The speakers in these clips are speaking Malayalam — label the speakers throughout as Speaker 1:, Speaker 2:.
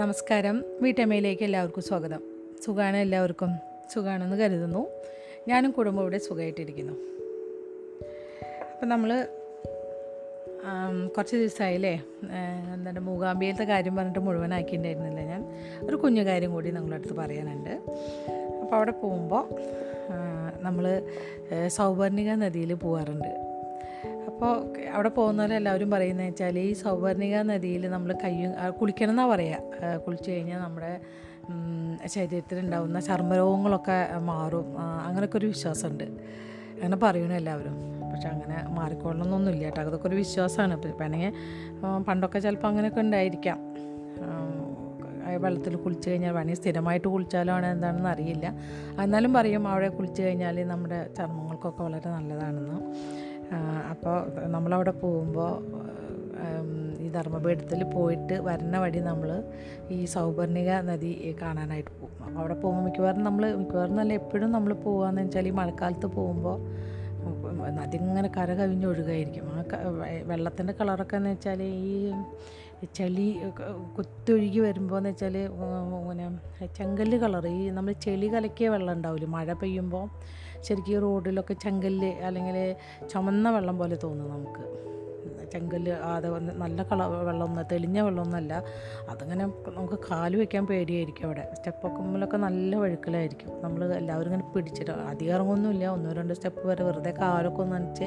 Speaker 1: നമസ്കാരം. വീട്ടമ്മയിലേക്ക് എല്ലാവർക്കും സ്വാഗതം. സുഖമാണ് എല്ലാവർക്കും? സുഖമാണെന്ന് കരുതുന്നു. ഞാനും കുടുംബം ഇവിടെ സുഖമായിട്ടിരിക്കുന്നു അപ്പം നമ്മൾ കുറച്ച് ദിവസമായില്ലേ എന്താണ് മൂകാംബിയത്തെ കാര്യം പറഞ്ഞിട്ട് മുഴുവനാക്കിയിട്ടുണ്ടായിരുന്നില്ല ഞാൻ. ഒരു കുഞ്ഞു കാര്യം കൂടി നിങ്ങളുടെ അടുത്ത് പറയാനുണ്ട്. അപ്പോൾ അവിടെ പോകുമ്പോൾ നമ്മൾ സൗവർണിക നദിയിൽ പോകാറുണ്ട് അപ്പോൾ അവിടെ പോകുന്നവരെ എല്ലാവരും പറയുന്നത് വെച്ചാൽ ഈ സൗവർണിക നദിയിൽ നമ്മൾ കയ്യും കുളിക്കണം എന്നാണ് പറയുക കുളിച്ച് കഴിഞ്ഞാൽ നമ്മുടെ ശരീരത്തിലുണ്ടാവുന്ന ചർമ്മരോഗങ്ങളൊക്കെ മാറും. അങ്ങനെയൊക്കെ ഒരു വിശ്വാസമുണ്ട്. അങ്ങനെ പറയണു എല്ലാവരും. പക്ഷെ അങ്ങനെ മാറിക്കൊള്ളണമെന്നൊന്നുമില്ല കേട്ടോ. അതൊക്കെ ഒരു വിശ്വാസമാണ്. വേണമെങ്കിൽ പണ്ടൊക്കെ ചിലപ്പോൾ അങ്ങനെയൊക്കെ ഉണ്ടായിരിക്കാം. വെള്ളത്തിൽ കുളിച്ച് കഴിഞ്ഞാൽ വേണമെങ്കിൽ സ്ഥിരമായിട്ട് കുളിച്ചാലോ ആണ് എന്താണെന്ന് അറിയില്ല. എന്നാലും പറയും അവിടെ കുളിച്ച് കഴിഞ്ഞാൽ നമ്മുടെ ചർമ്മങ്ങൾക്കൊക്കെ വളരെ നല്ലതാണെന്ന്. അപ്പോൾ നമ്മളവിടെ പോകുമ്പോൾ ഈ ധർമ്മപീഠത്തിൽ പോയിട്ട് വരുന്ന വഴി നമ്മൾ ഈ സൗപർണിക നദി കാണാനായിട്ട് പോകും. അപ്പോൾ അവിടെ പോകുമ്പോൾ മിക്കവാറും നമ്മൾ മിക്കവാറും നല്ല എപ്പോഴും നമ്മൾ പോകുകയെന്ന് വെച്ചാൽ ഈ മഴക്കാലത്ത് പോകുമ്പോൾ നദി ഇങ്ങനെ കര കവിഞ്ഞൊഴുകായിരിക്കും ആ വെള്ളത്തിന്റെ കളറൊക്കെ എന്ന് വെച്ചാൽ ഈ ചെളി കുത്തൊഴുകി വരുമ്പോൾ എന്ന് വെച്ചാൽ പിന്നെ ചെങ്കല്ല് കളർ ഈ നമ്മൾ ചെളി കലക്കിയ വെള്ളം ഉണ്ടാവില്ലേ മഴ പെയ്യുമ്പോൾ ശരിക്കും റോഡിലൊക്കെ ചെങ്കല്ല് അല്ലെങ്കിൽ ചുമന്ന വെള്ളം പോലെ തോന്നും നമുക്ക്. ചെങ്കല്ല് അത് നല്ല കള വെള്ളമൊന്നും തെളിഞ്ഞ വെള്ളമൊന്നുമല്ല. അതങ്ങനെ നമുക്ക് കാൽ വയ്ക്കാൻ പേടിയായിരിക്കും അവിടെ. സ്റ്റെപ്പൊക്കെ മുമ്പിലൊക്കെ നല്ല വഴുക്കലായിരിക്കും. നമ്മൾ എല്ലാവരും ഇങ്ങനെ പിടിച്ചിട്ട് അധികം ഇറങ്ങൊന്നുമില്ല. ഒന്നോ രണ്ടോ സ്റ്റെപ്പ് വരെ വെറുതെ കാലൊക്കെ ഒന്ന് നനച്ച്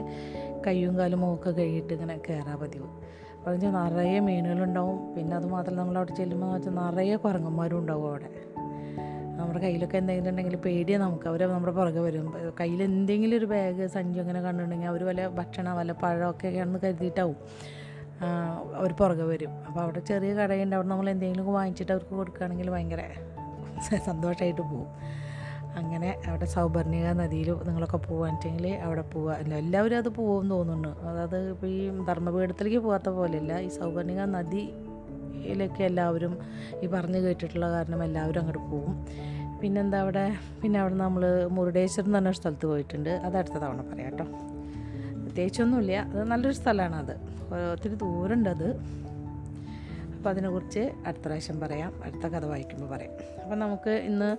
Speaker 1: കയ്യും കാലും മുഖമൊക്കെ കഴുകിയിട്ട് ഇങ്ങനെ കയറാൻ പതിവ്. വെച്ചാൽ നിറയെ മീനുകളുണ്ടാവും. പിന്നെ അത് മാത്രമല്ല നമ്മൾ അവിടെ ചെല്ലുമ്പോൾ വെച്ചാൽ നിറയെ കുരങ്ങന്മാരും ഉണ്ടാവും അവിടെ. നമ്മുടെ കയ്യിലൊക്കെ എന്തെങ്കിലും ഉണ്ടെങ്കിൽ പേടിയാണ് നമുക്ക്. അവർ നമ്മുടെ പുറകെ വരും. കയ്യിൽ എന്തെങ്കിലും ഒരു ബാഗ് സഞ്ചി അങ്ങനെ കണ്ടിട്ടുണ്ടെങ്കിൽ അവർ വല്ല ഭക്ഷണം വല്ല പഴമൊക്കെ ആണെന്ന് കരുതിയിട്ടാവും അവർ പുറകെ വരും. അപ്പോൾ അവിടെ ചെറിയ കടയുണ്ട്. അവിടെ നമ്മൾ എന്തെങ്കിലും വാങ്ങിച്ചിട്ട് അവർക്ക് കൊടുക്കുകയാണെങ്കിൽ ഭയങ്കര സന്തോഷമായിട്ട് പോകും അങ്ങനെ അവിടെ സൗപർണിക നദിയിൽ നിങ്ങളൊക്കെ പോകാനിട്ടെങ്കിൽ അവിടെ പോവുക. അല്ല എല്ലാവരും അത് പോകുമെന്ന് തോന്നുന്നു. അതായത് ഇപ്പോൾ ഈ ധർമ്മപീഠത്തിലേക്ക് പോകാത്ത പോലെയല്ല. ഈ സൗപർണിക നദിയിലേക്ക് എല്ലാവരും ഈ പറഞ്ഞു കേട്ടിട്ടുള്ള കാരണം എല്ലാവരും അങ്ങോട്ട് പോകും പിന്നെന്താ അവിടെ? പിന്നെ അവിടെ നമ്മൾ മുരുടേശ്വരം എന്ന് പറഞ്ഞ സ്ഥലത്ത് പോയിട്ടുണ്ട്. അത് അടുത്ത തവണ പറയാം കേട്ടോ. പ്രത്യേകിച്ചൊന്നുമില്ല. അത് നല്ലൊരു സ്ഥലമാണ് അത് ഒത്തിരി ദൂരമുണ്ട് അത്. അപ്പോൾ അതിനെക്കുറിച്ച് അടുത്ത പ്രാവശ്യം പറയാം. അടുത്ത കഥ വായിക്കുമ്പോൾ പറയാം. അപ്പോൾ നമുക്ക് ഇന്ന്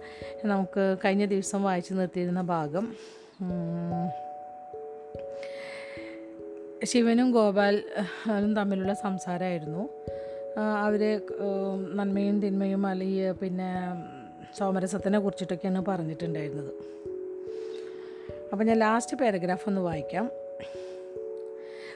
Speaker 1: നമുക്ക് കഴിഞ്ഞ ദിവസം വായിച്ചു നിർത്തിയിരുന്ന ഭാഗം ശിവനും ഗോപാലും തമ്മിലുള്ള സംസാരമായിരുന്നു. അവർ നന്മയും തിന്മയും അല്ലെങ്കിൽ പിന്നെ സോമരസത്തിനെ കുറിച്ചിട്ടൊക്കെയാണ് പറഞ്ഞിട്ടുണ്ടായിരുന്നത്. അപ്പോൾ ഞാൻ ലാസ്റ്റ് പാരഗ്രാഫ് ഒന്ന് വായിക്കാം.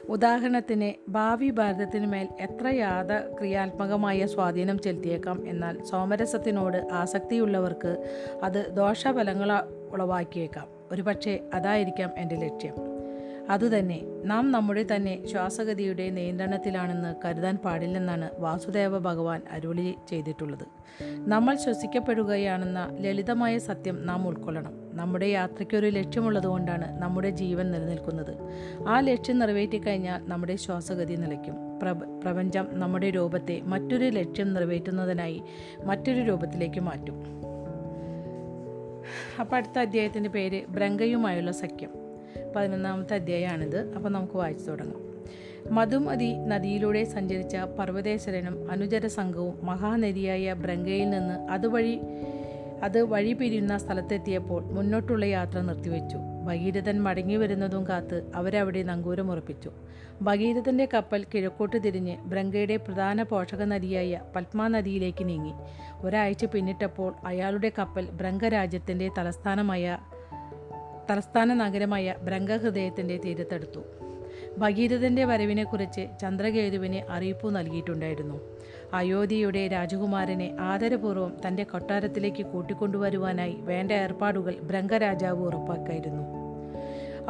Speaker 1: ഉദാഹരണത്തിന് ഭാവി ഭാരതത്തിന് മേൽ എത്ര യാത ക്രിയാത്മകമായ സ്വാധീനം ചെലുത്തിയേക്കാം എന്നാൽ സോമരസത്തിനോട് ആസക്തിയുള്ളവർക്ക് അത് ദോഷഫലങ്ങൾ ഉളവാക്കിയേക്കാം. ഒരുപക്ഷെ അതായിരിക്കാം എന്റെ ലക്ഷ്യം. അതുതന്നെ നാം നമ്മുടെ തന്നെ ശ്വാസഗതിയുടെ നിയന്ത്രണത്തിലാണെന്ന് കരുതാൻ പാടില്ലെന്നാണ് വാസുദേവ ഭഗവാൻ അരുളി ചെയ്തിട്ടുള്ളത്. നമ്മൾ ശ്വസിക്കപ്പെടുകയാണെന്ന ലളിതമായ സത്യം നാം ഉൾക്കൊള്ളണം. നമ്മുടെ യാത്രയ്ക്കൊരു ലക്ഷ്യമുള്ളതുകൊണ്ടാണ് നമ്മുടെ ജീവൻ നിലനിൽക്കുന്നത്. ആ ലക്ഷ്യം നിറവേറ്റിക്കഴിഞ്ഞാൽ നമ്മുടെ ശ്വാസഗതി നിലയ്ക്കും. പ്രപ പ്രപഞ്ചം നമ്മുടെ രൂപത്തെ മറ്റൊരു ലക്ഷ്യം നിറവേറ്റുന്നതിനായി മറ്റൊരു രൂപത്തിലേക്ക് മാറ്റും. അപ്പോൾ അടുത്ത അധ്യായത്തിന്റെ പേര് ബ്രങ്കയുമായുള്ള സഖ്യം. പതിനൊന്നാമത്തെ അധ്യായമാണിത്. അപ്പോൾ നമുക്ക് വായിച്ചു തുടങ്ങാം. മധുമതി നദിയിലൂടെ സഞ്ചരിച്ച പർവതേശ്വരനും അനുചര സംഘവും മഹാനദിയായ ബ്രങ്കയിൽ നിന്ന് അതുവഴി അത് വഴി പിരിയുന്ന സ്ഥലത്തെത്തിയപ്പോൾ മുന്നോട്ടുള്ള യാത്ര നിർത്തിവെച്ചു. ഭഗീരഥൻ മടങ്ങി വരുന്നതും കാത്ത് അവരവിടെ നങ്കൂരമുറപ്പിച്ചു ഭഗീരഥന്റെ കപ്പൽ കിഴക്കോട്ട് തിരിഞ്ഞ് ബ്രങ്കയുടെ പ്രധാന പോഷക നദിയായ പത്മാ നദിയിലേക്ക് നീങ്ങി. ഒരാഴ്ച പിന്നിട്ടപ്പോൾ അയാളുടെ കപ്പൽ ബ്രങ്കരാജ്യത്തിന്റെ തലസ്ഥാനമായ തലസ്ഥാന നഗരമായ ബ്രംഗഹൃദയത്തിന്റെ തീരത്തെടുത്തു. ഭഗീരഥന്റെ വരവിനെക്കുറിച്ച് ചന്ദ്രകേതുവിന് അറിയിപ്പ് നൽകിയിട്ടുണ്ടായിരുന്നു. അയോധ്യയുടെ രാജകുമാരനെ ആദരപൂർവം തന്റെ കൊട്ടാരത്തിലേക്ക് കൂട്ടിക്കൊണ്ടുവരുവാനായി വേണ്ട ഏർപ്പാടുകൾ ബ്രംഗരാജാവ് ഉറപ്പാക്കായിരുന്നു.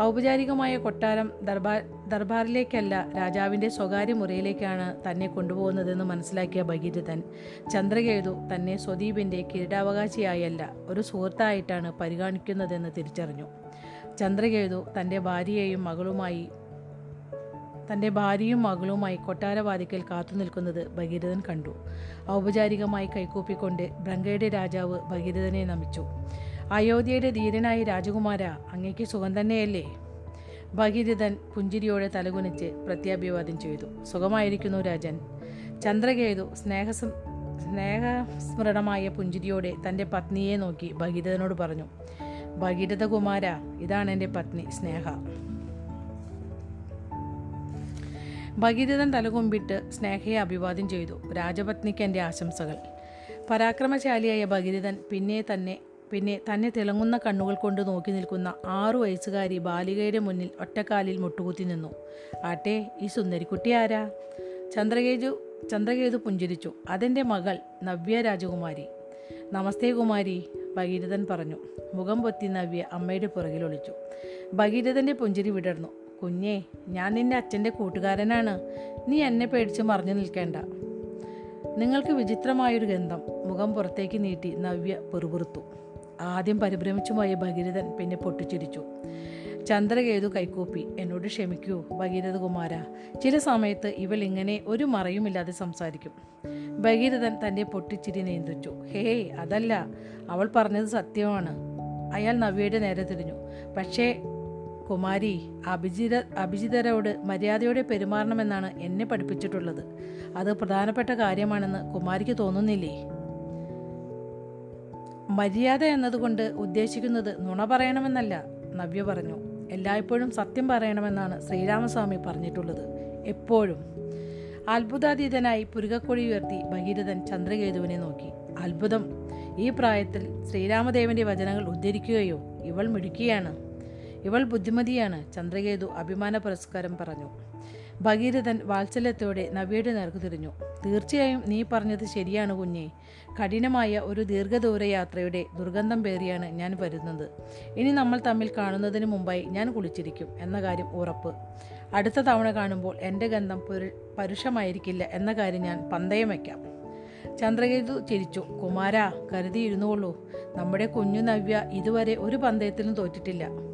Speaker 1: ഔപചാരികമായ കൊട്ടാരം ദർബാർ ദർബാറിലേക്കല്ല രാജാവിന്റെ സ്വകാര്യ മുറിയിലേക്കാണ് തന്നെ കൊണ്ടുപോകുന്നതെന്ന് മനസ്സിലാക്കിയ ഭഗീരഥൻ ചന്ദ്രകേതു തന്നെ സ്വദീപിന്റെ കിരീടാവകാശിയായല്ല ഒരു സുഹൃത്തായിട്ടാണ് പരിഗണിക്കുന്നതെന്ന് തിരിച്ചറിഞ്ഞു. ചന്ദ്രകേതു തന്റെ ഭാര്യയെയും മകളുമായി തന്റെ ഭാര്യയും മകളുമായി കൊട്ടാരവാതിക്കൽ കാത്തു നിൽക്കുന്നത് ഭഗീരഥൻ കണ്ടു. ഔപചാരികമായി കൈകൂപ്പിക്കൊണ്ട് ബ്രങ്കയുടെ രാജാവ് ഭഗീരഥനെ നമിച്ചു. അയോധ്യയുടെ ധീരനായ രാജകുമാര അങ്ങേക്ക് സുഖം തന്നെയല്ലേ? ഭഗീരഥൻ പുഞ്ചിരിയോടെ തലകുനിച്ച് പ്രത്യാഭിവാദ്യം ചെയ്തു. സുഖമായിരിക്കുന്നു രാജൻ. ചന്ദ്രകേതു സ്നേഹസ സ്നേഹസ്മരണമായ പുഞ്ചിരിയോടെ തന്റെ പത്നിയെ നോക്കി ഭഗീരഥനോട് പറഞ്ഞു. ഭഗീരഥ കുമാര ഇതാണ് എന്റെ പത്നി സ്നേഹ. ഭഗീരഥൻ തലകുമ്പിട്ട് സ്നേഹയെ അഭിവാദ്യം ചെയ്തു. രാജപത്നിക്ക് എന്റെ ആശംസകൾ. പരാക്രമശാലിയായ ഭഗീരഥൻ പിന്നെ തന്നെ പിന്നെ തന്നെ തിളങ്ങുന്ന കണ്ണുകൾ കൊണ്ട് നോക്കി നിൽക്കുന്ന ആറു വയസ്സുകാരി ബാലികയുടെ മുന്നിൽ ഒറ്റക്കാലിൽ മുട്ടുകുത്തി നിന്നു. ആട്ടെ ഈ സുന്ദരിക്കുട്ടി ആരാ? ചന്ദ്രകേതു ചന്ദ്രകേതു പുഞ്ചിരിച്ചു. അതെന്റെ മകൾ നവ്യ രാജകുമാരി. നമസ്തേ കുമാരി. ഭഗീരഥൻ പറഞ്ഞു. മുഖം പൊത്തി നവ്യ അമ്മയുടെ പുറകിൽ ഒളിച്ചു. ഭഗീരഥന്റെ പുഞ്ചിരി വിടർന്നു. കുഞ്ഞേ ഞാൻ നിന്റെ അച്ഛന്റെ കൂട്ടുകാരനാണ്. നീ എന്നെ പേടിച്ച് മറിഞ്ഞു നിൽക്കേണ്ട. നിങ്ങൾക്ക് വിചിത്രമായൊരു ഗന്ധം. മുഖം പുറത്തേക്ക് നീട്ടി നവ്യ പെറുപുറുത്തു. ആദ്യം പരിഭ്രമിച്ചുമായ ഭഗീരഥൻ പിന്നെ പൊട്ടിച്ചിരിച്ചു. ചന്ദ്രകേതു കൈക്കൂപ്പി. എന്നോട് ക്ഷമിക്കൂ ഭഗീരഥ കുമാര ചില സമയത്ത് ഇവൾ ഇങ്ങനെ ഒരു മറയുമില്ലാതെ സംസാരിക്കും. ഭഗീരഥൻ തന്റെ പൊട്ടിച്ചിരി നിയന്ത്രിച്ചു. ഹേ അതല്ല. അവൾ പറഞ്ഞത് സത്യമാണ്. അയാൾ നവ്യയുടെ നേരെ തിരിഞ്ഞു. പക്ഷേ കുമാരി അഭിജിത അഭിജിതരോട് മര്യാദയോടെ പെരുമാറണമെന്നാണ് എന്നെ പഠിപ്പിച്ചിട്ടുള്ളത്. അത് പ്രധാനപ്പെട്ട കാര്യമാണെന്ന് കുമാരിക്ക് തോന്നുന്നില്ലേ? മര്യാദ എന്നതുകൊണ്ട് ഉദ്ദേശിക്കുന്നത് നുണ പറയണമെന്നല്ല നവ്യ പറഞ്ഞു. എല്ലായ്പ്പോഴും സത്യം പറയണമെന്നാണ് ശ്രീരാമസ്വാമി പറഞ്ഞിട്ടുള്ളത്. എപ്പോഴും. അത്ഭുതാതീതനായി പുരുകക്കൊടി ഉയർത്തി ഭഗീരഥൻ ചന്ദ്രകേതുവിനെ നോക്കി. അത്ഭുതം. ഈ പ്രായത്തിൽ ശ്രീരാമദേവന്റെ വചനങ്ങൾ ഉദ്ധരിക്കുകയോ ഇവൾ മിടുക്കിയാണ്. ഇവൾ ബുദ്ധിമതിയാണ്. ചന്ദ്രകേതു അഭിമാന പുരസ്കാരം പറഞ്ഞു. ഭഗീരഥൻ വാത്സല്യത്തോടെ നവ്യയുടെ നേർക്ക് തിരിഞ്ഞു. തീർച്ചയായും നീ പറഞ്ഞത് ശരിയാണ് കുഞ്ഞെ. കഠിനമായ ഒരു ദീർഘദൂര യാത്രയുടെ ദുർഗന്ധം പേറിയാണ് ഞാൻ വരുന്നത്. ഇനി നമ്മൾ തമ്മിൽ കാണുന്നതിന് മുമ്പായി ഞാൻ കുളിച്ചിരിക്കും എന്ന കാര്യം ഉറപ്പ്. അടുത്ത തവണ കാണുമ്പോൾ എന്റെ ഗന്ധം പുരു പരുഷമായിരിക്കില്ല എന്ന കാര്യം ഞാൻ പന്തയം വയ്ക്കാം ചന്ദ്രകേതു ചിരിച്ചു. കുമാര കരുതിയിരുന്നുള്ളൂ നമ്മുടെ കുഞ്ഞു നവ്യ ഇതുവരെ ഒരു പന്തയത്തിലും തോറ്റിട്ടില്ല.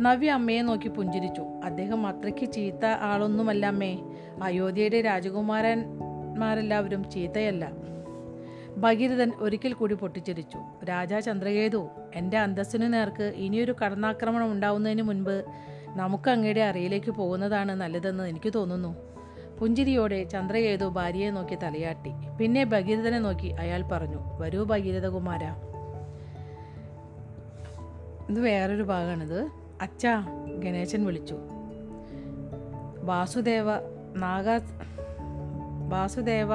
Speaker 1: നവ്യ അമ്മയെ നോക്കി പുഞ്ചിരിച്ചു. അദ്ദേഹം അത്രയ്ക്ക് ചീത്ത ആളൊന്നുമല്ല അമ്മേ അയോധ്യയുടെ രാജകുമാരന്മാരെല്ലാവരും ചീത്തയല്ല. ഭഗീരഥൻ ഒരിക്കൽ കൂടി പൊട്ടിച്ചിരിച്ചു. രാജാ ചന്ദ്രകേതു എന്റെ അന്തസ്സിനു നേർക്ക് ഇനിയൊരു കടന്നാക്രമണം ഉണ്ടാവുന്നതിന് മുൻപ് നമുക്ക് അങ്ങയുടെ അറിയിലേക്ക് പോകുന്നതാണ് നല്ലതെന്ന് എനിക്ക് തോന്നുന്നു. പുഞ്ചിരിയോടെ ചന്ദ്രകേതു ഭാര്യയെ നോക്കി തലയാട്ടി. പിന്നെ ഭഗീരഥനെ നോക്കി അയാൾ പറഞ്ഞു വരൂ ഭഗീരഥകുമാര. ഇത് വേറൊരു ഭാഗമാണിത് അച്ഛാ ഗണേശൻ വിളിച്ചു. വാസുദേവ നാഗാ വാസുദേവ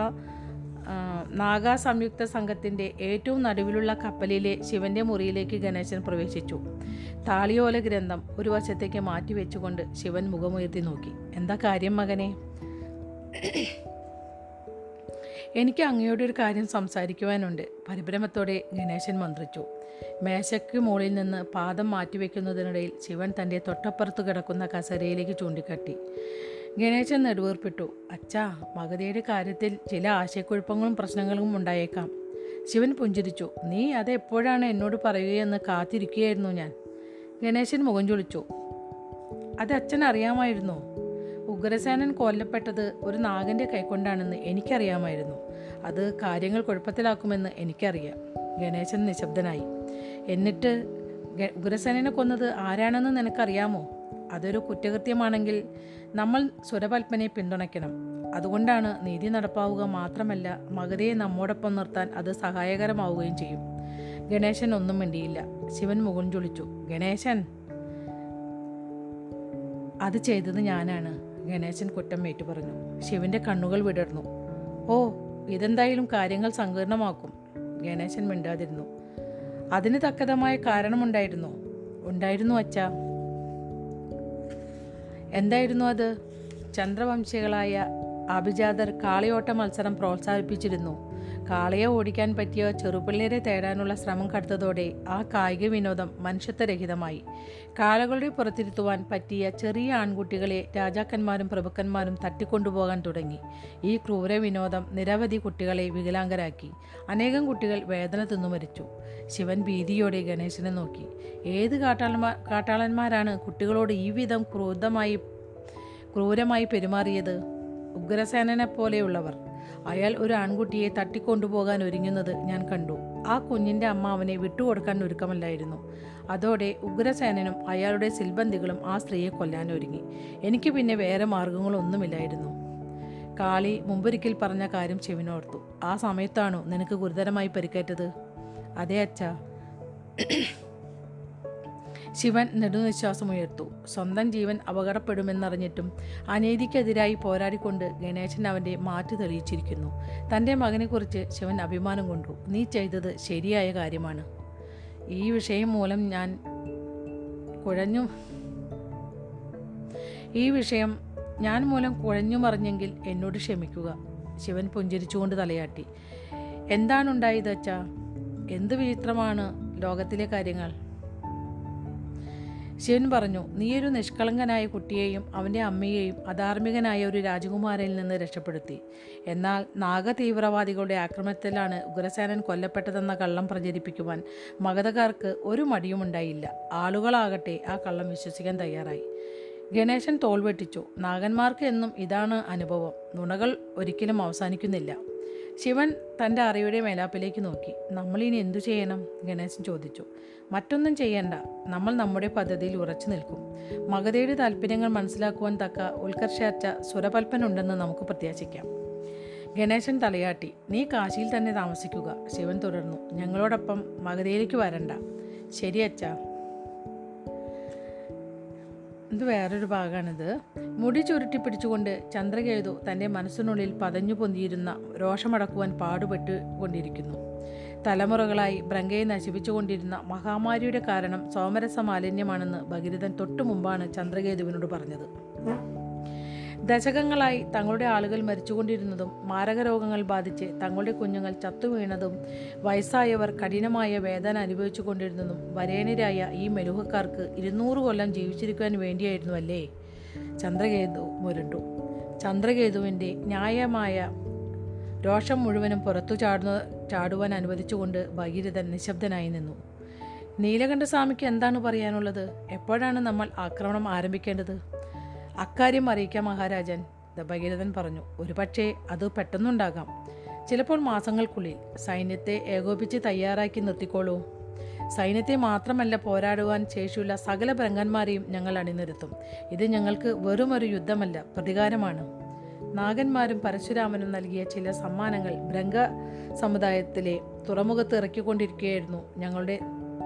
Speaker 1: നാഗാ സംയുക്ത സംഘത്തിന്റെ ഏറ്റവും നടുവിലുള്ള കപ്പലിലെ ശിവന്റെ മുറിയിലേക്ക് ഗണേശൻ പ്രവേശിച്ചു. താളിയോല ഗ്രന്ഥം ഒരു വശത്തേക്ക് മാറ്റി വെച്ചുകൊണ്ട് ശിവൻ മുഖമുയർത്തി നോക്കി. എന്താ കാര്യം മകനെ? എനിക്ക് അങ്ങയോട് ഒരു കാര്യം സംസാരിക്കുവാനുണ്ട്. പരിഭ്രമത്തോടെ ഗണേശൻ മന്ത്രിച്ചു. മേശയ്ക്ക് മുകളിൽ നിന്ന് പാദം മാറ്റിവെക്കുന്നതിനിടയിൽ ശിവൻ തന്റെ തൊട്ടപ്പുറത്ത് കിടക്കുന്ന കസരയിലേക്ക് ചൂണ്ടിക്കാട്ടി. ഗണേശൻ നെടുവേർപ്പിട്ടു. അച്ഛാ മകതയുടെ കാര്യത്തിൽ ചില ആശയക്കുഴപ്പങ്ങളും പ്രശ്നങ്ങളും ഉണ്ടായേക്കാം. ശിവൻ പുഞ്ചിരിച്ചു. നീ അത് എപ്പോഴാണ് എന്നോട് പറയുകയെന്ന് കാത്തിരിക്കുകയായിരുന്നു ഞാൻ. ഗണേശൻ മുഖം ചൊളിച്ചു. അത് അച്ഛൻ അറിയാമായിരുന്നോ ഉഗ്രസേനൻ കൊല്ലപ്പെട്ടത് ഒരു നാഗന്റെ കൈക്കൊണ്ടാണെന്ന് എനിക്കറിയാമായിരുന്നു. അത് കാര്യങ്ങൾ കുഴപ്പത്തിലാക്കുമെന്ന് എനിക്കറിയാം. ഗണേശൻ നിശബ്ദനായി. എന്നിട്ട് ഉഗ്രസേനനെ കൊന്നത് ആരാണെന്ന് നിനക്കറിയാമോ? അതൊരു കുറ്റകൃത്യമാണെങ്കിൽ നമ്മൾ സ്വരപൽപ്പനയെ പിന്തുണയ്ക്കണം. അതുകൊണ്ടാണ് നീതി നടപ്പാവുക മാത്രമല്ല മകതയെ നമ്മോടൊപ്പം നിർത്താൻ അത് സഹായകരമാവുകയും ചെയ്യും. ഗണേശൻ ഒന്നും മിണ്ടിയില്ല. ശിവൻ മുകുൻ ചൊളിച്ചു ഗണേശൻ! അത് ചെയ്തത് ഞാനാണ്. ഗണേശൻ കുറ്റം ഏറ്റു പറഞ്ഞു. ശിവന്റെ കണ്ണുകൾ വിടർന്നു. ഓ ഇതെന്തായാലും കാര്യങ്ങൾ സങ്കീർണമാക്കും ഗണേശൻ മിണ്ടാതിരുന്നു. അതിന് തക്കതമായ കാരണമുണ്ടായിരുന്നു. ഉണ്ടായിരുന്നു അച്ഛ. എന്തായിരുന്നു അത്? ചന്ദ്രവംശികളായ അഭിജാതർ കാളിയോട്ട മത്സരം പ്രോത്സാഹിപ്പിച്ചിരുന്നു. കാളയെ ഓടിക്കാൻ പറ്റിയ ചെറുപിള്ളേരെ തേടാനുള്ള ശ്രമം കടുത്തതോടെ ആ കായിക വിനോദം മനുഷ്യത്വരഹിതമായി. കാളകളുടെ പുറത്തിരുത്തുവാൻ പറ്റിയ ചെറിയ ആൺകുട്ടികളെ രാജാക്കന്മാരും പ്രഭുക്കന്മാരും തട്ടിക്കൊണ്ടുപോകാൻ തുടങ്ങി. ഈ ക്രൂര വിനോദം നിരവധി കുട്ടികളെ വികലാംഗരാക്കി. അനേകം കുട്ടികൾ വേദന തിന്നു മരിച്ചു. ശിവൻ ഭീതിയോടെ ഗണേശനെ നോക്കി. ഏത് കാട്ടാളന്മാർ കാട്ടാളന്മാരാണ് കുട്ടികളോട് ഈ വിധം ക്രൂരമായി ക്രൂരമായി പെരുമാറിയത്? ഉഗ്രസേനനെ പോലെയുള്ളവർ അയാൾ ഒരു ആൺകുട്ടിയെ തട്ടിക്കൊണ്ടുപോകാൻ ഒരുങ്ങുന്നത് ഞാൻ കണ്ടു. ആ കുഞ്ഞിന്റെ അമ്മ അവനെ വിട്ടുകൊടുക്കാൻ ഒരുക്കമല്ലായിരുന്നു. അതോടെ ഉഗ്രസേനനും അയാളുടെ സിൽബന്ധികളും ആ സ്ത്രീയെ കൊല്ലാൻ ഒരുങ്ങി. എനിക്ക് പിന്നെ വേറെ മാർഗങ്ങളൊന്നുമില്ലായിരുന്നു. കാളി മുമ്പൊരിക്കൽ പറഞ്ഞ കാര്യം ചെവിനോർത്തു ആ സമയത്താണോ നിനക്ക് ഗുരുതരമായി പരിക്കേറ്റത്? അതെ അച്ഛാ. ശിവൻ നെടുനിശ്വാസമുയർത്തു സ്വന്തം ജീവൻ അപകടപ്പെടുമെന്നറിഞ്ഞിട്ടും അനീതിക്കെതിരായി പോരാടിക്കൊണ്ട് ഗണേശൻ അവന്റെ മാറ്റ് തെളിയിച്ചിരിക്കുന്നു. തന്റെ മകനെക്കുറിച്ച് ശിവൻ അഭിമാനം കൊണ്ടു. നീ ചെയ്തത് ശരിയായ കാര്യമാണ്. ഈ വിഷയം മൂലം ഞാൻ കുഴഞ്ഞു ഈ വിഷയം ഞാൻ മൂലം കുഴഞ്ഞു മറിഞ്ഞെങ്കിൽ എന്നോട് ക്ഷമിക്കുക ശിവൻ പുഞ്ചിരിച്ചുകൊണ്ട് തലയാട്ടി. എന്താണുണ്ടായത് അച്ഛാ എന്ത് വിചിത്രമാണ് ലോകത്തിലെ കാര്യങ്ങൾ? ശിവൻ പറഞ്ഞു നീയൊരു നിഷ്കളങ്കനായ കുട്ടിയെയും അവന്റെ അമ്മയെയും അധാർമികനായ ഒരു രാജകുമാരനിൽ നിന്ന് രക്ഷപ്പെടുത്തി. എന്നാൽ നാഗതീവ്രവാദികളുടെ ആക്രമണത്തിലാണ് ഉഗ്രസേനൻ കൊല്ലപ്പെട്ടതെന്ന കള്ളം പ്രചരിപ്പിക്കുവാൻ മഗധക്കാർക്ക് ഒരു മടിയുമുണ്ടായില്ല ആളുകളാകട്ടെ ആ കള്ളം വിശ്വസിക്കാൻ തയ്യാറായി. ഗണേശൻ തോൽവെട്ടിച്ചു നാഗന്മാർക്ക് എന്നും ഇതാണ് അനുഭവം. നുണകൾ ഒരിക്കലും അവസാനിക്കുന്നില്ല. ശിവൻ തന്റെ അറിയുടെ മേലാപ്പിലേക്ക് നോക്കി. നമ്മളിനി എന്തു ചെയ്യണം? ഗണേശൻ ചോദിച്ചു. മറ്റൊന്നും ചെയ്യണ്ട. നമ്മൾ നമ്മുടെ പദ്ധതിയിൽ ഉറച്ചു നിൽക്കും. മകതയുടെ താല്പര്യങ്ങൾ മനസ്സിലാക്കുവാൻ തക്ക ഉത്കർഷാച്ച സുരപൽപ്പനുണ്ടെന്ന് നമുക്ക് പ്രത്യാശിക്കാം. ഗണേശൻ തലയാട്ടി. നീ കാശിയിൽ തന്നെ താമസിക്കുക. ശിവൻ തുടർന്നു. ഞങ്ങളോടൊപ്പം മകതയിലേക്ക് വരണ്ട. ശരി അച്ഛാ. ഇത് വേറൊരു ഭാഗമാണിത് മുടി ചുരുട്ടി പിടിച്ചുകൊണ്ട് ചന്ദ്രകേതു തന്റെ മനസ്സിനുള്ളിൽ പതഞ്ഞു പൊന്തിയിരുന്ന രോഷമടക്കുവാൻ പാടുപെട്ട് കൊണ്ടിരിക്കുന്നു. തലമുറകളായി ബ്രങ്കയെ നശിപ്പിച്ചുകൊണ്ടിരുന്ന മഹാമാരിയുടെ കാരണം സോമരസ മാലിന്യമാണെന്ന് ഭഗീരഥൻ തൊട്ടു മുമ്പാണ് ചന്ദ്രകേതുവിനോട് പറഞ്ഞത്. ദശകങ്ങളായി തങ്ങളുടെ ആളുകൾ മരിച്ചുകൊണ്ടിരുന്നതും മാരകരോഗങ്ങൾ ബാധിച്ച് തങ്ങളുടെ കുഞ്ഞുങ്ങൾ ചത്തുവീണതും വയസ്സായവർ കഠിനമായ വേദന അനുഭവിച്ചു കൊണ്ടിരുന്നതും വരേണരായ ഈ മെരുഹക്കാർക്ക് ഇരുന്നൂറ് കൊല്ലം ജീവിച്ചിരിക്കാൻ വേണ്ടിയായിരുന്നു അല്ലേ ചന്ദ്രകേതു മുരണ്ടു. ചന്ദ്രകേതുവിന്റെ ന്യായമായ രോഷം മുഴുവനും പുറത്തു ചാടുന്ന ചാടുവാൻ അനുവദിച്ചുകൊണ്ട് ഭഗീരഥൻ നിശബ്ദനായി നിന്നു. നീലകണ്ഠസ്വാമിക്ക് എന്താണ് പറയാനുള്ളത്? എപ്പോഴാണ് നമ്മൾ ആക്രമണം ആരംഭിക്കേണ്ടത്? അക്കാര്യം അറിയിക്കാം മഹാരാജൻ ഭഗീരഥൻ പറഞ്ഞു. ഒരു പക്ഷേ അത് പെട്ടെന്നുണ്ടാകാം. ചിലപ്പോൾ മാസങ്ങൾക്കുള്ളിൽ സൈന്യത്തെ ഏകോപിച്ച് തയ്യാറാക്കി നിർത്തിക്കോളൂ. സൈന്യത്തെ മാത്രമല്ല പോരാടുവാൻ ശേഷിയുള്ള സകല ഭ്രങ്കന്മാരെയും ഞങ്ങൾ അണിനിരത്തും. ഇത് ഞങ്ങൾക്ക് വെറും ഒരു യുദ്ധമല്ല പ്രതികാരമാണ്. നാഗന്മാരും പരശുരാമനും നൽകിയ ചില സമ്മാനങ്ങൾ ഭ്രംഗ സമുദായത്തിലെ തുറമുഖത്ത് ഇറക്കിക്കൊണ്ടിരിക്കുകയായിരുന്നു ഞങ്ങളുടെ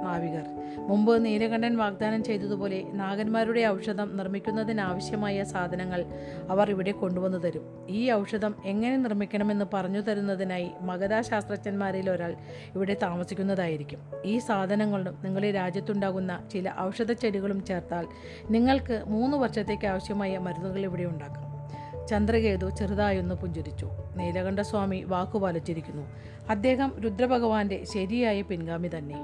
Speaker 1: നാവികർ. മുമ്പ് നീലകണ്ഠൻ വാഗ്ദാനം ചെയ്തതുപോലെ നാഗന്മാരുടെ ഔഷധം നിർമ്മിക്കുന്നതിനാവശ്യമായ സാധനങ്ങൾ അവർ ഇവിടെ കൊണ്ടുവന്നു തരും. ഈ ഔഷധം എങ്ങനെ നിർമ്മിക്കണമെന്ന് പറഞ്ഞു തരുന്നതിനായി മഗധ ശാസ്ത്രജ്ഞന്മാരിൽ ഒരാൾ ഇവിടെ താമസിക്കുന്നതായിരിക്കും. ഈ സാധനങ്ങളും നിങ്ങളുടെ രാജ്യത്തുണ്ടാകുന്ന ചില ഔഷധ ചെടികളും ചേർത്താൽ നിങ്ങൾക്ക് മൂന്ന് വർഷത്തേക്ക് ആവശ്യമായ മരുന്നുകൾ ഇവിടെ ഉണ്ടാക്കാം. ചന്ദ്രകേതു ചെറുതായൊന്ന് പുഞ്ചിരിച്ചു. നീലകണ്ഠസ്വാമി വാക്കുപാലിച്ചിരിക്കുന്നു. അദ്ദേഹം രുദ്രഭഗവാന്റെ ശരിയായ പിൻഗാമി തന്നെ.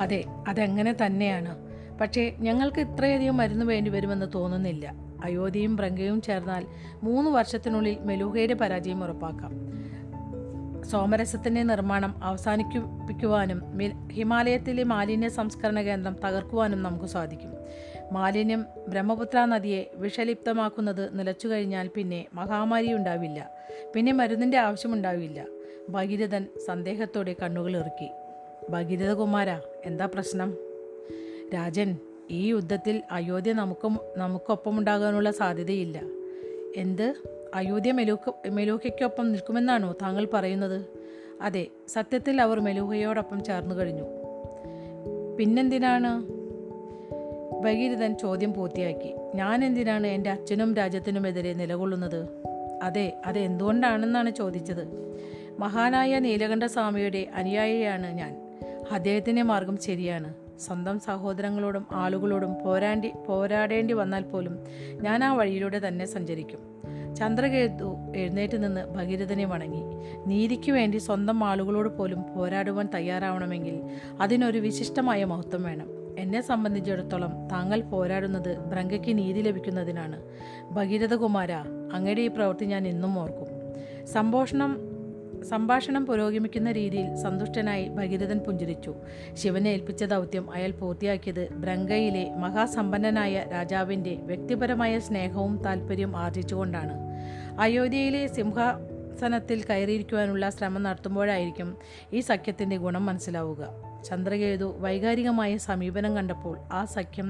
Speaker 1: അതെ അതെങ്ങനെ തന്നെയാണ്. പക്ഷേ ഞങ്ങൾക്ക് ഇത്രയധികം മരുന്ന് വേണ്ടി വരുമെന്ന് തോന്നുന്നില്ല. അയോധ്യയും ബ്രങ്കയും ചേർന്നാൽ മൂന്ന് വർഷത്തിനുള്ളിൽ മെലൂഹയുടെ പരാജയം ഉറപ്പാക്കാം. സോമരസത്തിന്റെ നിർമ്മാണം അവസാനിപ്പിക്കുവാനും ഹിമാലയത്തിലെ മാലിന്യ സംസ്കരണ കേന്ദ്രം തകർക്കുവാനും നമുക്ക് സാധിക്കും. മാലിന്യം ബ്രഹ്മപുത്ര നദിയെ വിഷലിപ്തമാക്കുന്നത് നിലച്ചു കഴിഞ്ഞാൽ പിന്നെ മഹാമാരി ഉണ്ടാവില്ല. പിന്നെ മരുന്നിന്റെ ആവശ്യമുണ്ടാവില്ല ഭഗീരഥൻ സന്ദേഹത്തോടെ കണ്ണുകൾ ഇറുക്കി. ഭഗീരഥകുമാര എന്താ പ്രശ്നം? രാജൻ ഈ യുദ്ധത്തിൽ അയോധ്യ നമുക്ക് നമുക്കൊപ്പമുണ്ടാകാനുള്ള സാധ്യതയില്ല. എന്ത്? അയോധ്യ മെലൂക്ക മെലൂഹയ്ക്കൊപ്പം നിൽക്കുമെന്നാണോ താങ്കൾ പറയുന്നത്? അതെ സത്യത്തിൽ അവർ മെലൂഹയോടൊപ്പം ചേർന്നു കഴിഞ്ഞു. പിന്നെന്തിനാണ്? ഭഗീരഥൻ ചോദ്യം പൂർത്തിയാക്കി. ഞാൻ എന്തിനാണ് എന്റെ അച്ഛനും രാജ്യത്തിനുമെതിരെ നിലകൊള്ളുന്നത്? അതെ അത് എന്തുകൊണ്ടാണെന്നാണ് ചോദിച്ചത്. മഹാനായ നീലകണ്ഠസ്വാമിയുടെ അനുയായിയാണ് ഞാൻ. അദ്ദേഹത്തിന്റെ മാർഗം ശരിയാണ്. സ്വന്തം സഹോദരങ്ങളോടും ആളുകളോടും പോരാണ്ടി പോരാടേണ്ടി വന്നാൽ പോലും ഞാൻ ആ വഴിയിലൂടെ തന്നെ സഞ്ചരിക്കും. ചന്ദ്രകേതു എഴുന്നേറ്റ് നിന്ന് ഭഗീരഥനെ വണങ്ങി. നീതിക്ക് വേണ്ടി സ്വന്തം ആളുകളോട് പോലും പോരാടുവാൻ തയ്യാറാവണമെങ്കിൽ അതിനൊരു വിശിഷ്ടമായ മഹത്വം വേണം. എന്നെ സംബന്ധിച്ചിടത്തോളം താങ്കൾ പോരാടുന്നത് ബ്രങ്കയ്ക്ക് നീതി ലഭിക്കുന്നതിനാണ്. ഭഗീരഥകുമാര അങ്ങയുടെ ഈ പ്രവൃത്തി ഞാൻ ഇന്നും ഓർക്കും. സംഭാഷണം സംഭാഷണം പുരോഗമിക്കുന്ന രീതിയിൽ സന്തുഷ്ടനായി ഭഗീരഥൻ പുഞ്ചിരിച്ചു. ശിവനെ ഏൽപ്പിച്ച ദൗത്യം അയാൾ പൂർത്തിയാക്കിയത് ബ്രങ്കയിലെ മഹാസമ്പന്നനായ രാജാവിന്റെ വ്യക്തിപരമായ സ്നേഹവും താല്പര്യവും ആർജിച്ചുകൊണ്ടാണ്. അയോധ്യയിലെ സിംഹാസനത്തിൽ കയറിയിരിക്കുവാനുള്ള ശ്രമം നടത്തുമ്പോഴായിരിക്കും ഈ സഖ്യത്തിന്റെ ഗുണം മനസ്സിലാവുക. ചന്ദ്രകേതു വൈകാരികമായ സമീപനം കണ്ടപ്പോൾ ആ സഖ്യം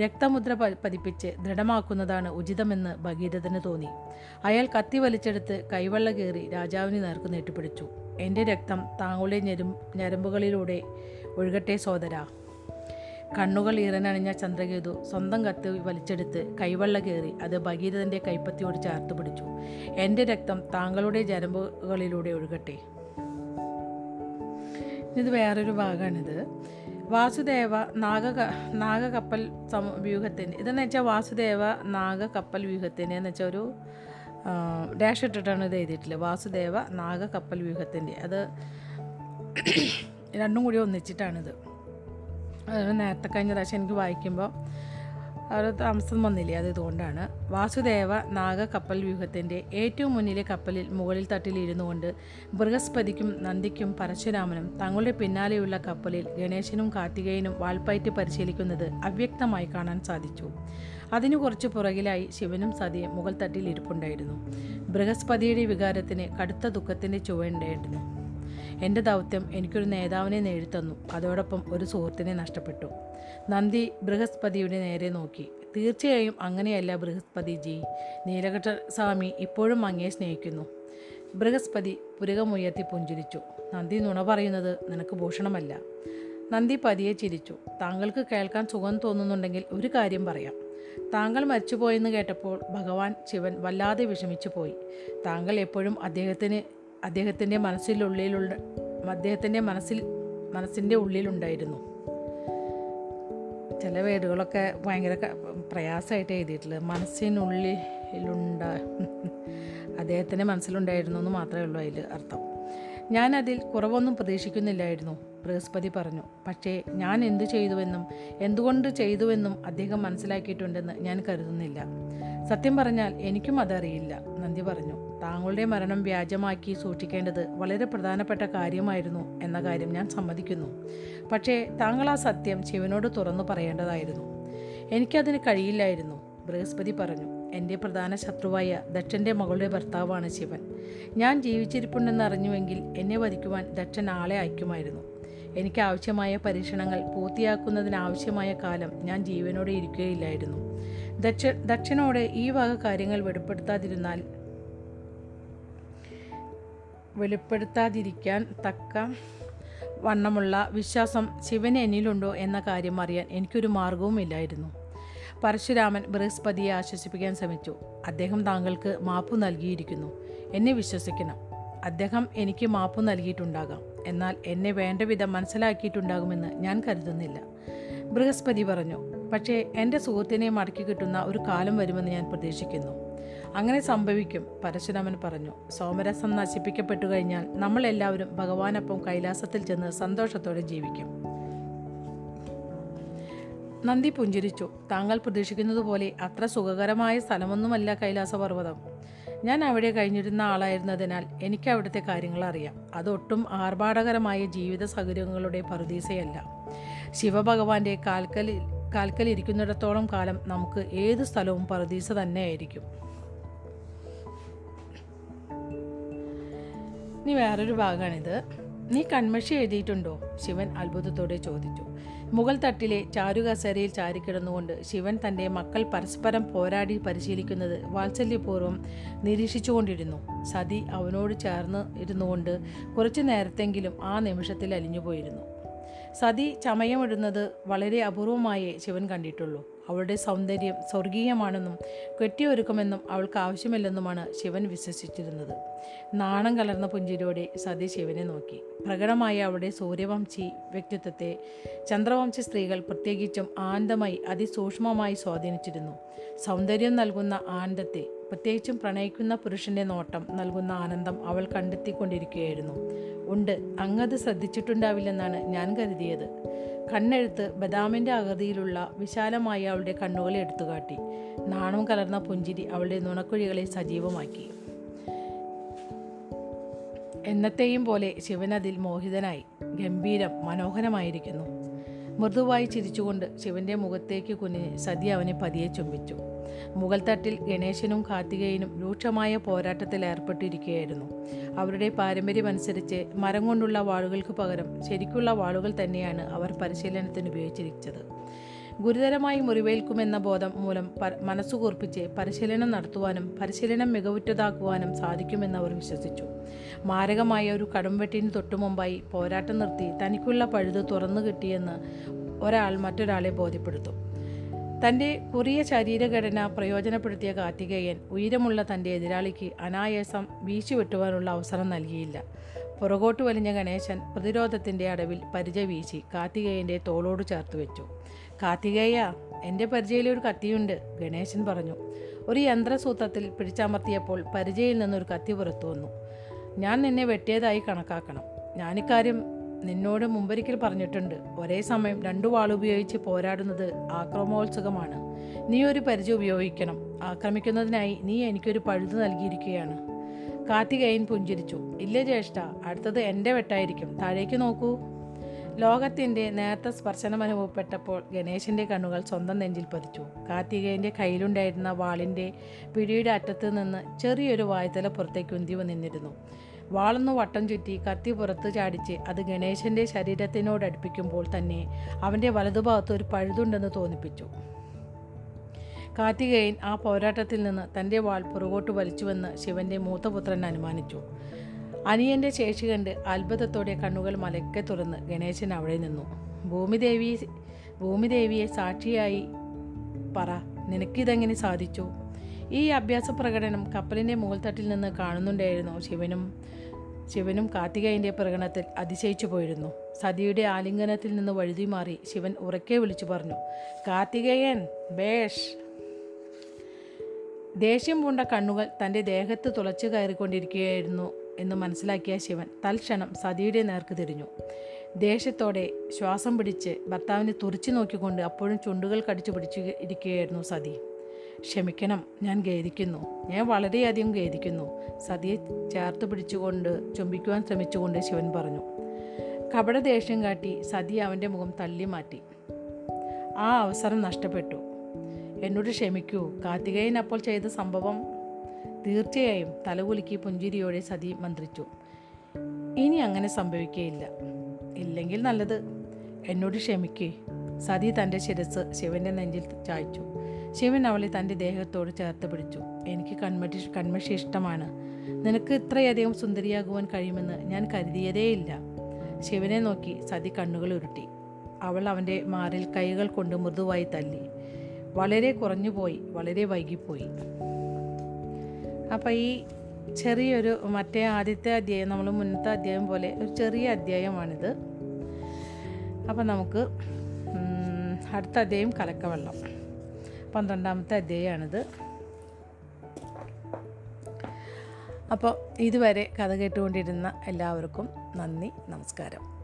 Speaker 1: രക്തമുദ്ര പതിപ്പിച്ച് ദൃഢമാക്കുന്നതാണ് ഉചിതമെന്ന് ഭഗീരഥന് തോന്നി. അയാൾ കത്തി വലിച്ചെടുത്ത് കൈവെള്ള കയറി രാജാവിന് നേർക്ക് നീട്ടിപ്പിടിച്ചു. എന്റെ രക്തം താങ്കളുടെ ഞെരും ഞരമ്പുകളിലൂടെ ഒഴുകട്ടെ സോദര കണ്ണുകൾ ഇറനണിഞ്ഞ ചന്ദ്രകേതു സ്വന്തം കത്ത് വലിച്ചെടുത്ത് കൈവെള്ള കയറി അത് ഭഗീരഥന്റെ കൈപ്പത്തിയോട് ചേർത്ത് പിടിച്ചു. എന്റെ രക്തം താങ്കളുടെ ഞരമ്പുകളിലൂടെ ഒഴുകട്ടെ. ഇത് വേറൊരു ഭാഗമാണിത്. വാസുദേവ നാഗ നാഗകപ്പൽ സം വ്യൂഹത്തിന് ഇതെന്ന് വെച്ചാൽ വാസുദേവ നാഗകപ്പൽ വ്യൂഹത്തിന് എന്ന് വെച്ചാൽ ഒരു ഡാഷ് ഇട്ടിട്ടാണ് ഇത് എഴുതിയിട്ടുള്ളത്. വാസുദേവ നാഗകപ്പൽ വ്യൂഹത്തിന്റെ. അത് രണ്ടും കൂടി ഒന്നിച്ചിട്ടാണിത്. നേരത്തെ കഴിഞ്ഞ പ്രാവശ്യം എനിക്ക് വായിക്കുമ്പോൾ ഒരു താമസം വന്നില്ലേ? അത് ഇതുകൊണ്ടാണ്. വാസുദേവ നാഗ കപ്പൽ വ്യൂഹത്തിന്റെ ഏറ്റവും മുന്നിലെ കപ്പലിൽ മുകളിൽ തട്ടിൽ ഇരുന്നു കൊണ്ട് ബൃഹസ്പതിക്കും നന്ദിക്കും പരശുരാമനും തങ്ങളുടെ പിന്നാലെയുള്ള കപ്പലിൽ ഗണേശനും കാർത്തികേയനും വാൾപ്പയറ്റ് പരിശീലിക്കുന്നത് അവ്യക്തമായി കാണാൻ സാധിച്ചു. അതിനു കുറച്ച് പുറകിലായി ശിവനും സതിയും മുകൾ തട്ടിൽ ഇരിപ്പുണ്ടായിരുന്നു ബൃഹസ്പതിയുടെ വികാരത്തിന് കടുത്ത ദുഃഖത്തിന്റെ ചുവയുണ്ടായിരുന്നു എന്റെ ദൗത്യം എനിക്കൊരു നേതാവിനെ നേടിത്തന്നു. അതോടൊപ്പം ഒരു സുഹൃത്തിനെ നഷ്ടപ്പെട്ടു. നന്ദി ബൃഹസ്പതിയുടെ നേരെ നോക്കി. തീർച്ചയായും അങ്ങനെയല്ല ബൃഹസ്പതി ജി നീലകണ്ഠ സ്വാമി ഇപ്പോഴും അങ്ങയെ സ്നേഹിക്കുന്നു. ബൃഹസ്പതി പുരകമുയർത്തി പുഞ്ചിരിച്ചു. നന്ദി നുണ പറയുന്നത് നിനക്ക് ഭൂഷണമല്ല. നന്ദി പതിയെ ചിരിച്ചു. താങ്കൾക്ക് കേൾക്കാൻ സുഖം തോന്നുന്നുണ്ടെങ്കിൽ ഒരു കാര്യം പറയാം. താങ്കൾ മരിച്ചുപോയെന്ന് കേട്ടപ്പോൾ ഭഗവാൻ ശിവൻ വല്ലാതെ വിഷമിച്ചു പോയി താങ്കൾ എപ്പോഴും അദ്ദേഹത്തിന് അദ്ദേഹത്തിന്റെ മനസ്സിലുള്ളിലുള്ള അദ്ദേഹത്തിന്റെ മനസ്സിൽ മനസ്സിന്റെ ഉള്ളിലുണ്ടായിരുന്നു. ചില വേടുകളൊക്കെ ഭയങ്കര പ്രയാസമായിട്ട് എഴുതിയിട്ടുള്ളത്. മനസ്സിനുള്ളിലുണ്ട അദ്ദേഹത്തിന്റെ മനസ്സിലുണ്ടായിരുന്നു എന്ന് മാത്രമേ ഉള്ളൂ അതിൽ അർത്ഥം. ഞാനതിൽ കുറവൊന്നും പ്രതീക്ഷിക്കുന്നില്ലായിരുന്നു ബൃഹസ്പതി പറഞ്ഞു. പക്ഷേ ഞാൻ എന്തു ചെയ്തുവെന്നും എന്തുകൊണ്ട് ചെയ്തുവെന്നും അദ്ദേഹം മനസ്സിലാക്കിയിട്ടുണ്ടെന്ന് ഞാൻ കരുതുന്നില്ല. സത്യം പറഞ്ഞാൽ എനിക്കും അതറിയില്ല. നന്ദി പറഞ്ഞു. താങ്കളുടെ മരണം വ്യാജമാക്കി സൂക്ഷിക്കേണ്ടത് വളരെ പ്രധാനപ്പെട്ട കാര്യമായിരുന്നു എന്ന കാര്യം ഞാൻ സമ്മതിക്കുന്നു. പക്ഷേ താങ്കൾ ആ സത്യം ശിവനോട് തുറന്നു പറയേണ്ടതായിരുന്നു. എനിക്കതിന് കഴിയില്ലായിരുന്നു. ബൃഹസ്പതി പറഞ്ഞു എന്റെ പ്രധാന ശത്രുവായ ദക്ഷന്റെ മകളുടെ ഭർത്താവാണ് ശിവൻ. ഞാൻ ജീവിച്ചിരിപ്പുണ്ടെന്ന് അറിഞ്ഞുവെങ്കിൽ എന്നെ വധിക്കുവാൻ ദക്ഷൻ ആളെ അയക്കുമായിരുന്നു. എനിക്ക് ആവശ്യമായ പരീക്ഷണങ്ങൾ പൂർത്തിയാക്കുന്നതിനാവശ്യമായ കാലം ഞാൻ ജീവനോടെ ഇരിക്കുകയില്ലായിരുന്നു. ദക്ഷ ദക്ഷനോട് ഈ വക കാര്യങ്ങൾ വെളിപ്പെടുത്താതിരുന്നാൽ വെളിപ്പെടുത്താതിരിക്കാൻ തക്ക വണ്ണമുള്ള വിശ്വാസം ശിവന് എന്നിലുണ്ടോ എന്ന കാര്യം അറിയാൻ എനിക്കൊരു മാർഗവും ഇല്ലായിരുന്നു. പരശുരാമൻ ബൃഹസ്പതിയെ ആശ്വസിപ്പിക്കാൻ ശ്രമിച്ചു. അദ്ദേഹം താങ്കൾക്ക് മാപ്പ് നൽകിയിരിക്കുന്നു. എന്നെ വിശ്വസിക്കണം. അദ്ദേഹം എനിക്ക് മാപ്പ് നൽകിയിട്ടുണ്ടാകാം. എന്നാൽ എന്നെ വേണ്ട വിധം മനസ്സിലാക്കിയിട്ടുണ്ടാകുമെന്ന് ഞാൻ കരുതുന്നില്ല. ബൃഹസ്പതി പറഞ്ഞു പക്ഷേ എന്റെ സുഹൃത്തിനെ മടക്കി കിട്ടുന്ന ഒരു കാലം വരുമെന്ന് ഞാൻ പ്രതീക്ഷിക്കുന്നു. അങ്ങനെ സംഭവിക്കും പരശുരാമൻ പറഞ്ഞു. സോമരസം നശിപ്പിക്കപ്പെട്ടു കഴിഞ്ഞാൽ നമ്മളെല്ലാവരും ഭഗവാനൊപ്പം കൈലാസത്തിൽ ചെന്ന് സന്തോഷത്തോടെ ജീവിക്കും. നന്ദി പുഞ്ചിരിച്ചു. താങ്കൾ പ്രതീക്ഷിക്കുന്നത് പോലെ അത്ര സുഖകരമായ സ്ഥലമൊന്നുമല്ല കൈലാസപർവതം. ഞാൻ അവിടെ കഴിഞ്ഞിരുന്ന ആളായിരുന്നതിനാൽ എനിക്ക് അവിടുത്തെ കാര്യങ്ങൾ അറിയാം. അതൊട്ടും ആർഭാടകരമായ ജീവിത സൗകര്യങ്ങളുടെ പറുദീസയല്ല. ശിവഭഗവാന്റെ കാൽക്കലിൽ കാൽക്കലിരിക്കുന്നിടത്തോളം കാലം നമുക്ക് ഏത് സ്ഥലവും പറുദീസ തന്നെയായിരിക്കും. ഇനി വേറൊരു ഭാഗമാണിത് നീ കൺമഷി എഴുതിയിട്ടുണ്ടോ? ശിവൻ അത്ഭുതത്തോടെ ചോദിച്ചു. മുഗൾ തട്ടിലെ ചാരുകസേരയിൽ ചാരിക്കിടന്നുകൊണ്ട് ശിവൻ തന്റെ മക്കൾ പരസ്പരം പോരാടി പരിശീലിക്കുന്നത് വാത്സല്യപൂർവം നിരീക്ഷിച്ചുകൊണ്ടിരുന്നു. സതി അവനോട് ചേർന്ന് ഇരുന്നുകൊണ്ട് കുറച്ചു നേരത്തെങ്കിലും ആ നിമിഷത്തിൽ അലിഞ്ഞുപോയിരുന്നു. സതി ചമയമിടുന്നത് വളരെ അപൂർവമായേ ശിവൻ കണ്ടിട്ടുള്ളൂ. അവളുടെ സൗന്ദര്യം സ്വർഗീയമാണെന്നും കെട്ടിയൊരുക്കുമെന്നും അവൾക്ക് ആവശ്യമില്ലെന്നുമാണ് ശിവൻ വിശ്വസിച്ചിരുന്നത്. നാണം കലർന്ന പുഞ്ചിരിയോടെ സതി ശിവനെ നോക്കി. പ്രകടമായ അവളുടെ സൂര്യവംശി വ്യക്തിത്വത്തെ ചന്ദ്രവംശി സ്ത്രീകൾ പ്രത്യേകിച്ചും ആനന്ദമായി അതിസൂക്ഷ്മമായി സ്വാധീനിച്ചിരുന്നു. സൗന്ദര്യം നൽകുന്ന ആനന്ദത്തെ പ്രത്യേകിച്ചും പ്രണയിക്കുന്ന പുരുഷന്റെ നോട്ടം നൽകുന്ന ആനന്ദം അവൾ കണ്ടെത്തിക്കൊണ്ടിരിക്കുകയായിരുന്നു. ഉണ്ട് അങ്ങത് ശ്രദ്ധിച്ചിട്ടുണ്ടാവില്ലെന്നാണ് ഞാൻ കരുതിയത്. കണ്ണെഴുത്ത് ബദാമിന്റെ ആകൃതിയിലുള്ള വിശാലമായ അവളുടെ കണ്ണുകളെ എടുത്തുകാട്ടി. നാണം കലർന്ന പുഞ്ചിരി അവളുടെ നുണക്കുഴികളെ സജീവമാക്കി. എന്നത്തെയും പോലെ ശിവൻ അതിൽ മോഹിതനായി. ഗംഭീരം മനോഹരമായിരിക്കുന്നു. മൃദുവായി ചിരിച്ചുകൊണ്ട് ശിവന്റെ മുഖത്തേക്ക് കുനിഞ്ഞ് സതി അവനെ പതിയെ ചുംബിച്ചു. മുഗൾ തട്ടിൽ ഗണേശനും കാർത്തികേയനും രൂക്ഷമായ പോരാട്ടത്തിൽ ഏർപ്പെട്ടിരിക്കുകയായിരുന്നു. അവരുടെ പാരമ്പര്യമനുസരിച്ച് മരം കൊണ്ടുള്ള വാളുകൾക്ക് പകരം ശരിക്കുള്ള വാളുകൾ തന്നെയാണ് അവർ പരിശീലനത്തിന് ഉപയോഗിച്ചിരിച്ചത്. ഗുരുതരമായി മുറിവേൽക്കുമെന്ന ബോധം മൂലം പ മനസ്സുകൂർപ്പിച്ച് പരിശീലനം നടത്തുവാനും പരിശീലനം മികവുറ്റതാക്കുവാനും സാധിക്കുമെന്ന് അവർ വിശ്വസിച്ചു. മാരകമായ ഒരു കടുംവെട്ടിന് തൊട്ടുമുമ്പായി പോരാട്ടം നിർത്തി തനിക്കുള്ള പഴുത് തുറന്നു കിട്ടിയെന്ന് ഒരാൾ മറ്റൊരാളെ ബോധ്യപ്പെടുത്തും. തന്റെ കുറിയ ശരീരഘടന പ്രയോജനപ്പെടുത്തിയ കാർത്തികേയൻ ഉയരമുള്ള തന്റെ എതിരാളിക്ക് അനായാസം വീശുവെട്ടുവാനുള്ള അവസരം നൽകിയില്ല. പുറകോട്ട് വലിഞ്ഞ ഗണേശൻ പ്രതിരോധത്തിന്റെ അടവിൽ പരിച വീശി കാർത്തികേയന്റെ തോളോട് ചേർത്ത് വെച്ചു. കാർത്തികേയ എന്റെ പരിചയയിലൊരു കത്തിയുണ്ട് ഗണേശൻ പറഞ്ഞു. ഒരു യന്ത്രസൂത്രത്തിൽ പിടിച്ചമർത്തിയപ്പോൾ പരിചയിൽ നിന്നൊരു കത്തി പുറത്തു വന്നു. ഞാൻ നിന്നെ വെട്ടിയതായി കണക്കാക്കണം. ഞാനിക്കാര്യം നിന്നോട് മുമ്പൊരിക്കൽ പറഞ്ഞിട്ടുണ്ട്. ഒരേ സമയം രണ്ടു വാളുപയോഗിച്ച് പോരാടുന്നത് ആക്രമോത്സുകമാണ് നീ ഒരു പരിചയം ഉപയോഗിക്കണം. ആക്രമിക്കുന്നതിനായി നീ എനിക്കൊരു പഴുത് നൽകിയിരിക്കുകയാണ്. കാർത്തികേയൻ പുഞ്ചിരിച്ചു. ഇല്ല ജ്യേഷ്ഠ അടുത്തത് എന്റെ വെട്ടായിരിക്കും. താഴേക്ക് നോക്കൂ. ലോകത്തിന്റെ നേരത്തെ സ്പർശനം അനുഭവപ്പെട്ടപ്പോൾ ഗണേശന്റെ കണ്ണുകൾ സ്വന്തം നെഞ്ചിൽ പതിച്ചു. കാർത്തികേയന്റെ കയ്യിലുണ്ടായിരുന്ന വാളിന്റെ പിടിയുടെ അറ്റത്ത് നിന്ന് ചെറിയൊരു വായ്ത്തല പുറത്തേക്ക് ഉന്തിവ് നിന്നിരുന്നു വാളൊന്ന് വട്ടം ചുറ്റി കത്തി പുറത്ത് ചാടിച്ച് അത് ഗണേശന്റെ ശരീരത്തിനോട് അടുപ്പിക്കുമ്പോൾ തന്നെ അവന്റെ വലതുഭാഗത്ത് ഒരു പഴുതുണ്ടെന്ന് തോന്നിപ്പിച്ചു. കാർത്തികേയൻ ആ പോരാട്ടത്തിൽ നിന്ന് തന്റെ വാൾ പുറകോട്ട് വലിച്ചുവെന്ന് ശിവന്റെ മൂത്തപുത്രൻ അനുമാനിച്ചു. അനിയന്റെ ശേഷി കണ്ട് അത്ഭുതത്തോടെ കണ്ണുകൾ മലക്കെ തുറന്ന് ഗണേശൻ അവിടെ നിന്നു. ഭൂമിദേവി ഭൂമിദേവിയെ സാക്ഷിയായി പറ നിനക്കിതെങ്ങനെ സാധിച്ചു? ഈ അഭ്യാസ പ്രകടനം കപ്പലിന്റെ മുകൾത്തട്ടിൽ നിന്ന് കാണുന്നുണ്ടായിരുന്നു. ശിവനും ശിവനും കാർത്തികേയന്റെ പ്രകടനത്തിൽ അതിശയിച്ചു പോയിരുന്നു. സതിയുടെ ആലിംഗനത്തിൽ നിന്ന് വഴുതി മാറി ശിവൻ ഉറക്കെ വിളിച്ചു പറഞ്ഞു കാർത്തികേയൻ ബേഷ് ദേഷ്യം പൂണ്ട കണ്ണുകൾ തന്റെ ദേഹത്ത് തുളച്ചു കയറിക്കൊണ്ടിരിക്കുകയായിരുന്നു എന്ന് മനസ്സിലാക്കിയ ശിവൻ തൽക്ഷണം സതിയുടെ നേർക്ക് തിരിഞ്ഞു. ദേഷ്യത്തോടെ ശ്വാസം പിടിച്ച് ഭർത്താവിനെ തുറിച്ചു നോക്കിക്കൊണ്ട് അപ്പോഴും ചുണ്ടുകൾ കടിച്ചു പിടിച്ചു ഇരിക്കുകയായിരുന്നു സതി. ക്ഷമിക്കണം ഞാൻ ഖേദിക്കുന്നു. ഞാൻ വളരെയധികം ഖേദിക്കുന്നു. സതിയെ ചേർത്ത് പിടിച്ചുകൊണ്ട് ചുംബിക്കുവാൻ ശ്രമിച്ചുകൊണ്ട് ശിവൻ പറഞ്ഞു. കപട ദേഷ്യം കാട്ടി സതി അവന്റെ മുഖം തള്ളി മാറ്റി ആ അവസരം നഷ്ടപ്പെട്ടു. എന്നോട് ക്ഷമിക്കൂ. കാർത്തികേയൻ അപ്പോൾ ചെയ്ത സംഭവം തീർച്ചയായും തലകുലുക്കി പുഞ്ചിരിയോടെ സതി മന്ത്രിച്ചു. ഇനി അങ്ങനെ സംഭവിക്കുകയില്ല ഇല്ലെങ്കിൽ നല്ലത്. എന്നോട് ക്ഷമിക്കേ. സതി തന്റെ ശിരസ് ശിവന്റെ നെഞ്ചിൽ ചായ്ച്ചു. ശിവൻ അവളെ തന്റെ ദേഹത്തോട് ചേർത്ത് പിടിച്ചു. എനിക്ക് കൺമഷി കൺമഷി ഇഷ്ടമാണ് നിനക്ക് ഇത്രയധികം സുന്ദരിയാകുവാൻ കഴിയുമെന്ന് ഞാൻ കരുതിയതേയില്ല. ശിവനെ നോക്കി സതി കണ്ണുകൾ ഉരുട്ടി. അവൾ അവന്റെ മാറിൽ കൈകൾ കൊണ്ട് മൃദുവായി തല്ലി. വളരെ കുറഞ്ഞു പോയി വളരെ വൈകിപ്പോയി. അപ്പോൾ ഈ ചെറിയൊരു മറ്റേ ആദ്യത്തെ അധ്യായം നമ്മൾ മുന്നത്തെ അധ്യായം പോലെ ഒരു ചെറിയ അധ്യായമാണിത്. അപ്പോൾ നമുക്ക് അടുത്ത അധ്യായം കലക്കവെള്ളം. പന്ത്രണ്ടാമത്തെ അധ്യായമാണിത്. അപ്പോൾ ഇതുവരെ കഥ കേട്ടുകൊണ്ടിരുന്ന എല്ലാവർക്കും നന്ദി നമസ്കാരം.